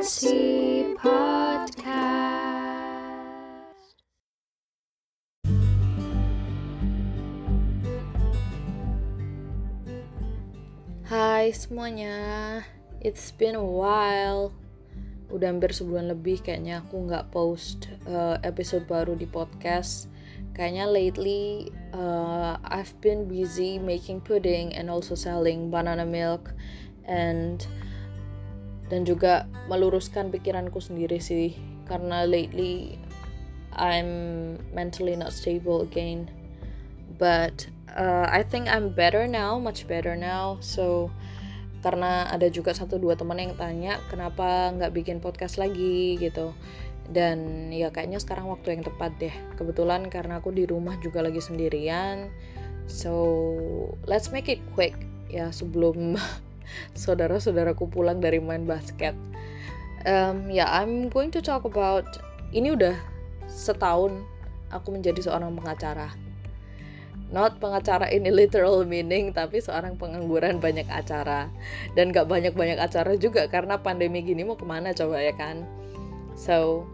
Artsy Podcast. Hai semuanya, it's been a while. Udah hampir sebulan lebih kayaknya aku nggak post uh, episode baru di podcast. Kayaknya lately uh, I've been busy making pudding and also selling banana milk and dan juga meluruskan pikiranku sendiri sih. Karena lately I'm mentally not stable again. But uh, I think I'm better now, much better now. So karena ada juga satu dua teman yang tanya kenapa nggak bikin podcast lagi? Gitu. Dan ya kayaknya sekarang waktu yang tepat deh. Kebetulan karena aku di rumah juga lagi sendirian. So let's make it quick. Ya sebelum saudara-saudaraku pulang dari main basket. Um, ya yeah, I'm going to talk about ini udah setahun aku menjadi seorang pengacara. Not pengacara ini literal meaning tapi seorang pengangguran banyak acara. Dan gak banyak-banyak acara juga karena pandemi gini mau ke mana coba ya kan? So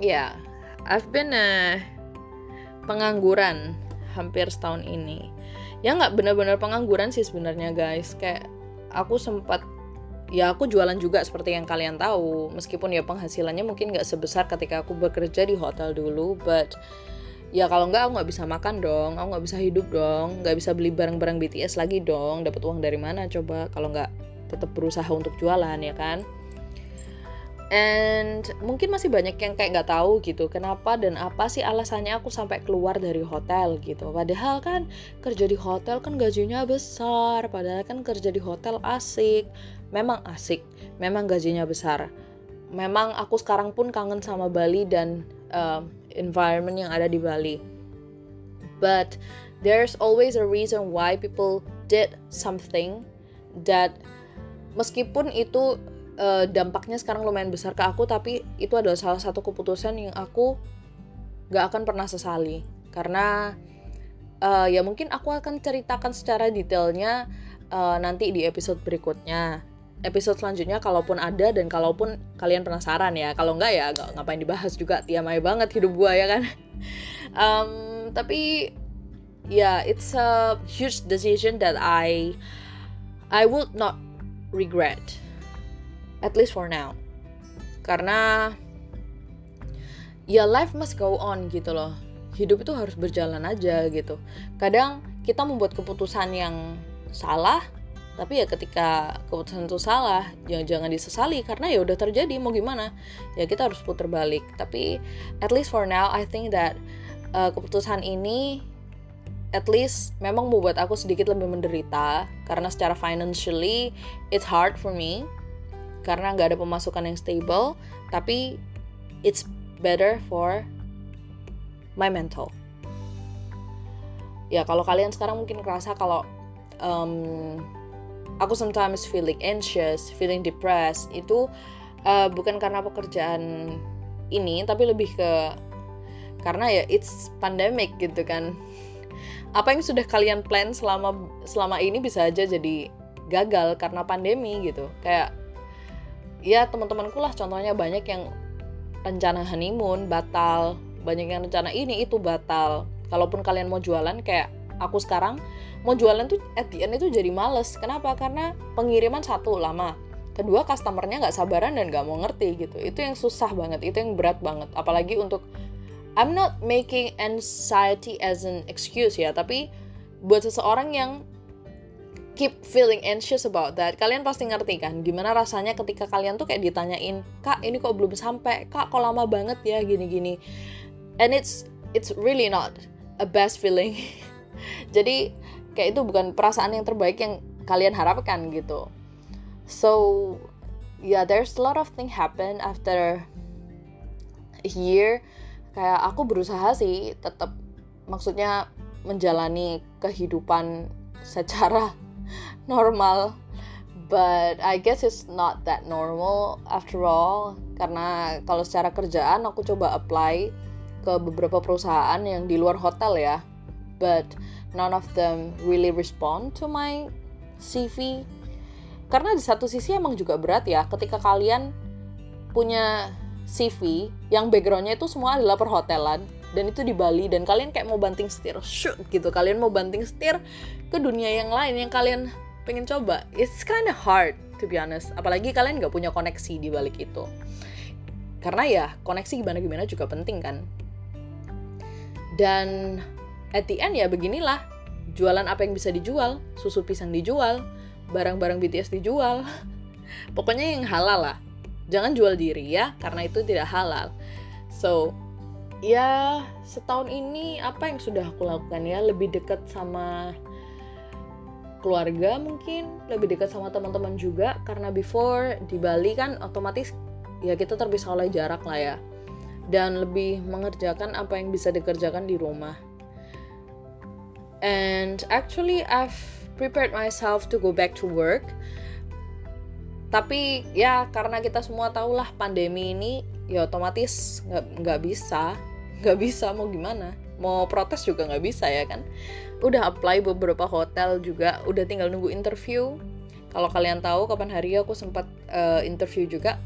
yeah I've been a pengangguran hampir setahun ini. Ya nggak benar-benar pengangguran sih sebenarnya guys. Kayak aku sempat ya aku jualan juga seperti yang kalian tahu. Meskipun ya penghasilannya mungkin nggak sebesar ketika aku bekerja di hotel dulu but ya kalau nggak aku nggak bisa makan dong aku nggak bisa hidup dong nggak bisa beli barang-barang BTS lagi dong dapat uang dari mana coba? Kalau nggak tetap berusaha untuk jualan ya kan and mungkin masih banyak yang kayak nggak tahu gitu kenapa dan apa sih alasannya aku sampai keluar dari hotel gitu. Padahal kan kerja di hotel kan gajinya besar padahal kan kerja di hotel asik. Memang asik memang gajinya besar. Memang aku sekarang pun kangen sama Bali dan uh, environment yang ada di Bali. But there's always a reason why people did something that meskipun itu uh, dampaknya sekarang lumayan besar ke aku, tapi itu adalah salah satu keputusan yang aku gak akan pernah sesali. Karena uh, ya mungkin aku akan ceritakan secara detailnya uh, nanti di episode berikutnya. Episode selanjutnya kalaupun ada dan kalaupun kalian penasaran ya. Kalau enggak ya gak, ngapain dibahas juga. Tiamai banget hidup gue ya kan? Um, tapi ya yeah, it's a huge decision that I I would not regret at least for now. Karena ya life must go on gitu loh. Hidup itu harus berjalan aja gitu. Kadang kita membuat keputusan yang salah tapi ya ketika keputusan itu salah jangan jangan disesali karena ya udah terjadi mau gimana? Ya kita harus putar balik. Tapi at least for now I think that uh, keputusan ini at least memang membuat aku sedikit lebih menderita. Karena secara financially it's hard for me karena nggak ada pemasukan yang stable tapi it's better for my mental ya kalau kalian sekarang mungkin kerasa kalau um, aku sometimes feeling anxious, feeling depressed itu uh, bukan karena pekerjaan ini tapi lebih ke karena ya it's pandemic gitu kan. Apa yang sudah kalian plan selama selama ini bisa aja jadi gagal karena pandemi gitu. Kayak ya teman-temanku lah contohnya banyak yang rencana honeymoon batal, banyak yang rencana ini itu batal. Kalaupun kalian mau jualan kayak aku sekarang mau jualan tuh at itu jadi males. Kenapa? Karena pengiriman satu lama. Kedua customernya nggak sabaran dan nggak mau ngerti gitu. Itu yang susah banget itu yang berat banget. Apalagi untuk I'm not making anxiety as an excuse ya tapi buat seseorang yang keep feeling anxious about that kalian pasti ngerti kan gimana rasanya ketika kalian tuh kayak ditanyain kak ini kok belum sampai kak kok lama banget ya gini gini and it's it's really not a best feeling. Jadi kayak itu bukan perasaan yang terbaik yang kalian harapkan gitu. So yeah there's a lot of thing happen after a year. Kayak aku berusaha sih tetap maksudnya menjalani kehidupan secara normal. But I guess it's not that normal after all. Karena kalau secara kerjaan aku coba apply ke beberapa perusahaan yang di luar hotel ya. But none of them really respond to my CV karena di satu sisi emang juga berat ya ketika kalian punya CV yang backgroundnya itu semua adalah perhotelan dan itu di Bali dan kalian kayak mau banting setir shoot gitu. Kalian mau banting setir ke dunia yang lain yang kalian pengen coba. It's kind of hard to be honest. Apalagi kalian nggak punya koneksi di balik itu. Karena ya koneksi gimana gimana juga penting kan? Dan at the end ya beginilah. Jualan apa yang bisa dijual susu pisang dijual barang-barang BTS dijual. Pokoknya yang halal lah. Jangan jual diri ya karena itu tidak halal. So ya setahun ini apa yang sudah aku lakukan ya? Lebih dekat sama keluarga mungkin lebih dekat sama teman-teman juga. Karena before di Bali kan otomatis ya kita terpisah oleh jarak lah ya. Dan lebih mengerjakan apa yang bisa dikerjakan di rumah. And actually I've prepared myself to go back to work. Tapi ya karena kita semua tahulah pandemi ini ya otomatis nggak bisa nggak bisa mau gimana? Mau protes juga nggak bisa ya kan? Udah apply beberapa hotel juga udah tinggal nunggu interview. Kalau kalian tahu kapan hari aku sempat uh, interview juga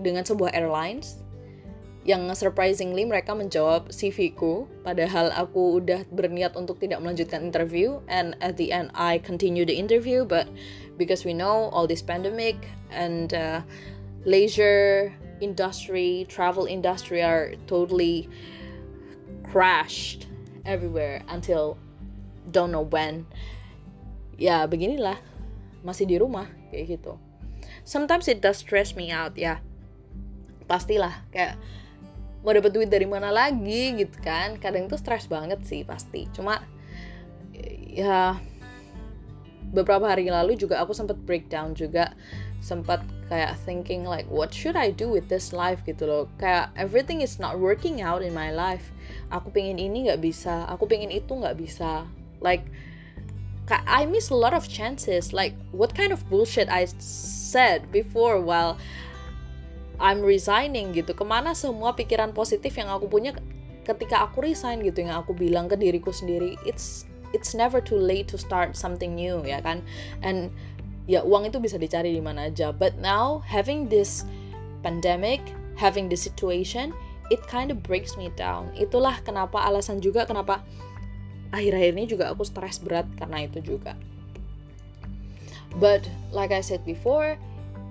dengan sebuah airlines yang surprisingly mereka menjawab CV ku. Padahal aku udah berniat untuk tidak melanjutkan interview and at the end I continue the interview but because we know all this pandemic and uh, leisure industry, travel industry are totally crashed everywhere until don't know when. Ya beginilah, masih di rumah kayak gitu. Sometimes it does stress me out ya. Pastilah kayak mau dapat duit dari mana lagi gitu kan. Kadang itu stress banget sih pasti. Cuma ya beberapa hari lalu juga aku sempat breakdown juga sempat kayak thinking like what should I do with this life gitu loh. Kayak everything is not working out in my life. Aku pengen ini nggak bisa aku pengen itu nggak bisa. Like I miss a lot of chances. Like what kind of bullshit I said before while I'm resigning gitu. Ke mana semua pikiran positif yang aku punya ketika aku resign gitu. Yang aku bilang ke diriku sendiri it's it's never too late to start something new ya kan? And ya uang itu bisa dicari di mana aja. But now having this pandemic having this situation it kind of breaks me down. Itulah kenapa alasan juga kenapa akhir-akhir ini juga aku stres berat karena itu juga. But like I said before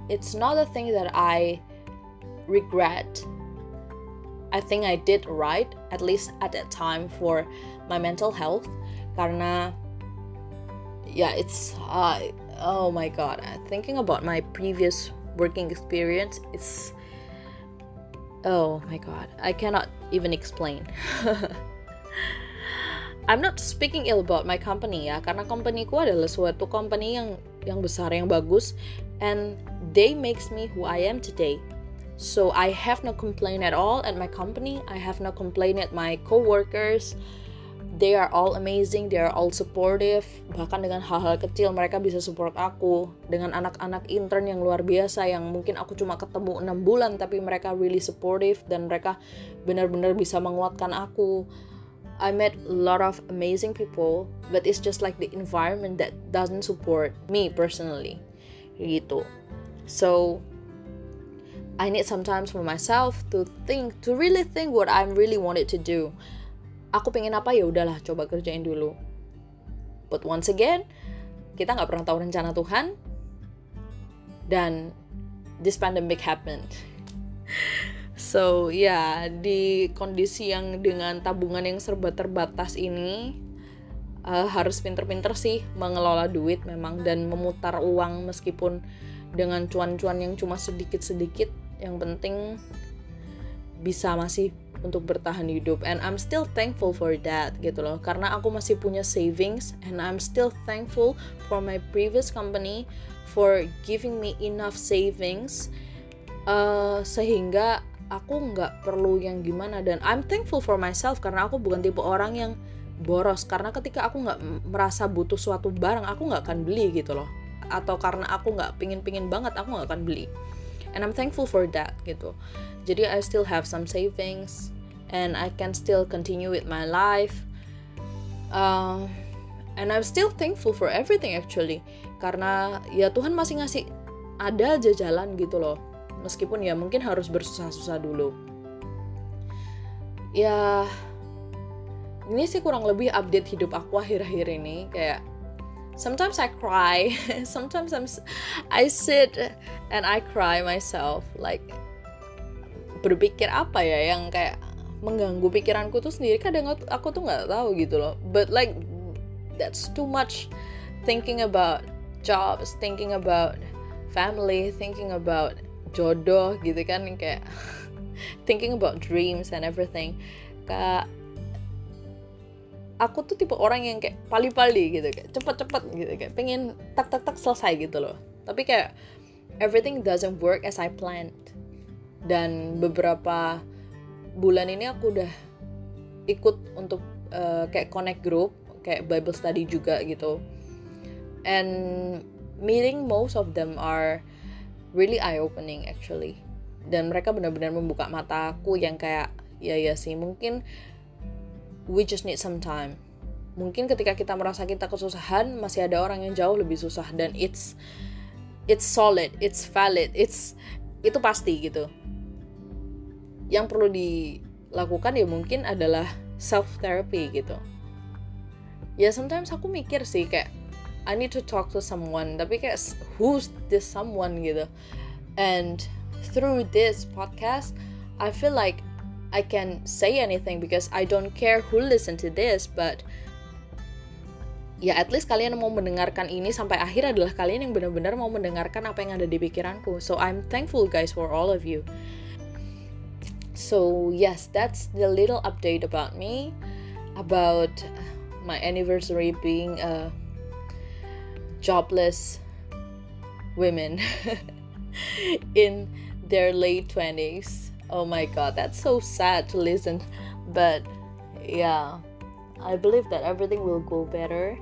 it's not a thing that I regret. I think I did right at least at that time for my mental health. Karena ya yeah, it's uh, oh my god uh, thinking about my previous working experience it's oh my god i cannot even explain. I'm not speaking ill about my company ya karena companyku adalah suatu company yang yang besar yang bagus and they makes me who I am today. So I have no complaint at all at my company I have no complaint at my coworkers they are all amazing, they are all supportive. Bahkan dengan hal-hal kecil mereka bisa support aku. Dengan anak-anak intern yang luar biasa yang mungkin aku cuma ketemu 6 bulan tapi mereka really supportive dan mereka benar-benar bisa menguatkan aku. I met a lot of amazing people, but it's just like the environment that doesn't support me personally. Gitu. So I need sometimes for myself to think, to really think what I'm really wanted to do aku pengen apa ya udahlah coba kerjain dulu. But once again kita nggak pernah tahu rencana Tuhan. Dan this pandemic happened. So ya yeah, di kondisi yang dengan tabungan yang serba terbatas ini uh, harus pinter-pinter sih mengelola duit memang dan memutar uang meskipun dengan cuan-cuan yang cuma sedikit-sedikit. Yang penting bisa masih untuk bertahan hidup. And I'm still thankful for that gitu loh. Karena aku masih punya savings and I'm still thankful for my previous company for giving me enough savings. Uh, sehingga aku nggak perlu yang gimana. Dan I'm thankful for myself karena aku bukan tipe orang yang boros. Karena ketika aku nggak merasa butuh suatu barang aku nggak akan beli gitu loh. Atau karena aku nggak pingin pingin banget aku nggak akan beli. And I'm thankful for that gitu. Jadi I still have some savings and I can still continue with my life. Uh, and I'm still thankful for everything actually. Karena ya Tuhan masih ngasih ada aja jalan gitu loh. Meskipun ya mungkin harus bersusah-susah dulu. Ya ini sih kurang lebih update hidup aku akhir-akhir ini. Kayak sometimes I cry sometimes I'm I sit and I cry myself. Like berpikir apa ya yang kayak mengganggu pikiranku tuh sendiri kadang aku tuh nggak tahu gitu loh. But like that's too much thinking about jobs thinking about family thinking about jodoh gitu kan kayak thinking about dreams and everything. Kak aku tuh tipe orang yang kayak pali-pali gitu kayak cepet-cepet gitu kayak pengen tak tak tak selesai gitu loh. Tapi kayak everything doesn't work as I planned. Dan beberapa bulan ini aku udah ikut untuk uh, kayak connect group kayak Bible study juga gitu. And meeting most of them are really eye opening actually. Dan mereka benar-benar membuka mataku yang kayak ya ya sih mungkin we just need some time. Mungkin ketika kita merasa kita kesusahan masih ada orang yang jauh lebih susah dan it's it's solid it's valid it's itu pasti gitu yang perlu dilakukan ya mungkin adalah self therapy gitu. Ya sometimes aku mikir sih kayak I need to talk to someone tapi kayak who's this someone gitu. And through this podcast I feel like I can say anything because I don't care who listen to this but ya at least kalian mau mendengarkan ini sampai akhir adalah kalian yang benar-benar mau mendengarkan apa yang ada di pikiranku. So I'm thankful guys for all of you so yes that's the little update about me about my anniversary being a jobless women in their late 20s. Oh my god, that's so sad to listen. But yeah, I believe that everything will go better.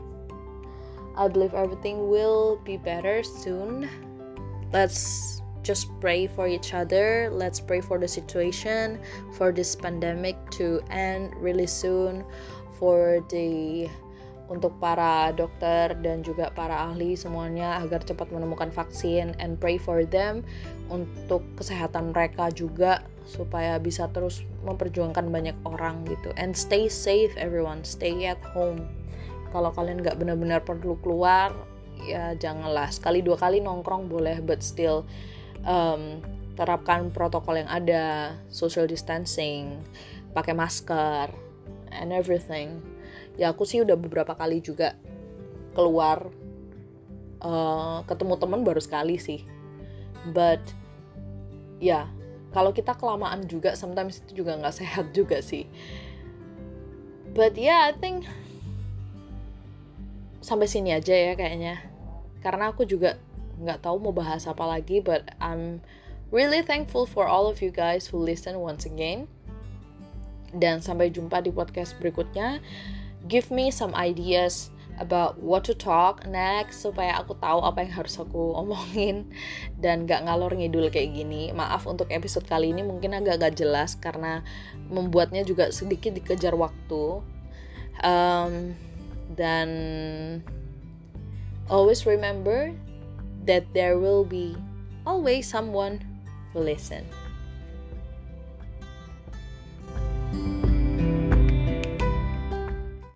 I believe everything will be better soon. Let's just pray for each other. Let's pray for the situation, for this pandemic to end really soon, for the untuk para dokter dan juga para ahli semuanya agar cepat menemukan vaksin and pray for them untuk kesehatan mereka juga supaya bisa terus memperjuangkan banyak orang gitu. And stay safe everyone. Stay at home. Kalau kalian nggak benar-benar perlu keluar ya janganlah. Sekali dua kali nongkrong boleh but still um, terapkan protokol yang ada social distancing pakai masker and everything. Ya aku sih udah beberapa kali juga keluar uh, ketemu temen baru sekali sih. But ya kalau kita kelamaan juga sometimes itu juga nggak sehat juga sih. But yeah I think sampai sini aja ya kayaknya. Karena aku juga nggak tahu mau bahas apa lagi but I'm really thankful for all of you guys who listen once again. Dan sampai jumpa di podcast berikutnya. Give me some ideas about what to talk next supaya aku tahu apa yang harus aku omongin dan gak ngalor ngidul kayak gini. Maaf untuk episode kali ini mungkin agak gak jelas karena membuatnya juga sedikit dikejar waktu. Um, dan always remember that there will be always someone who listen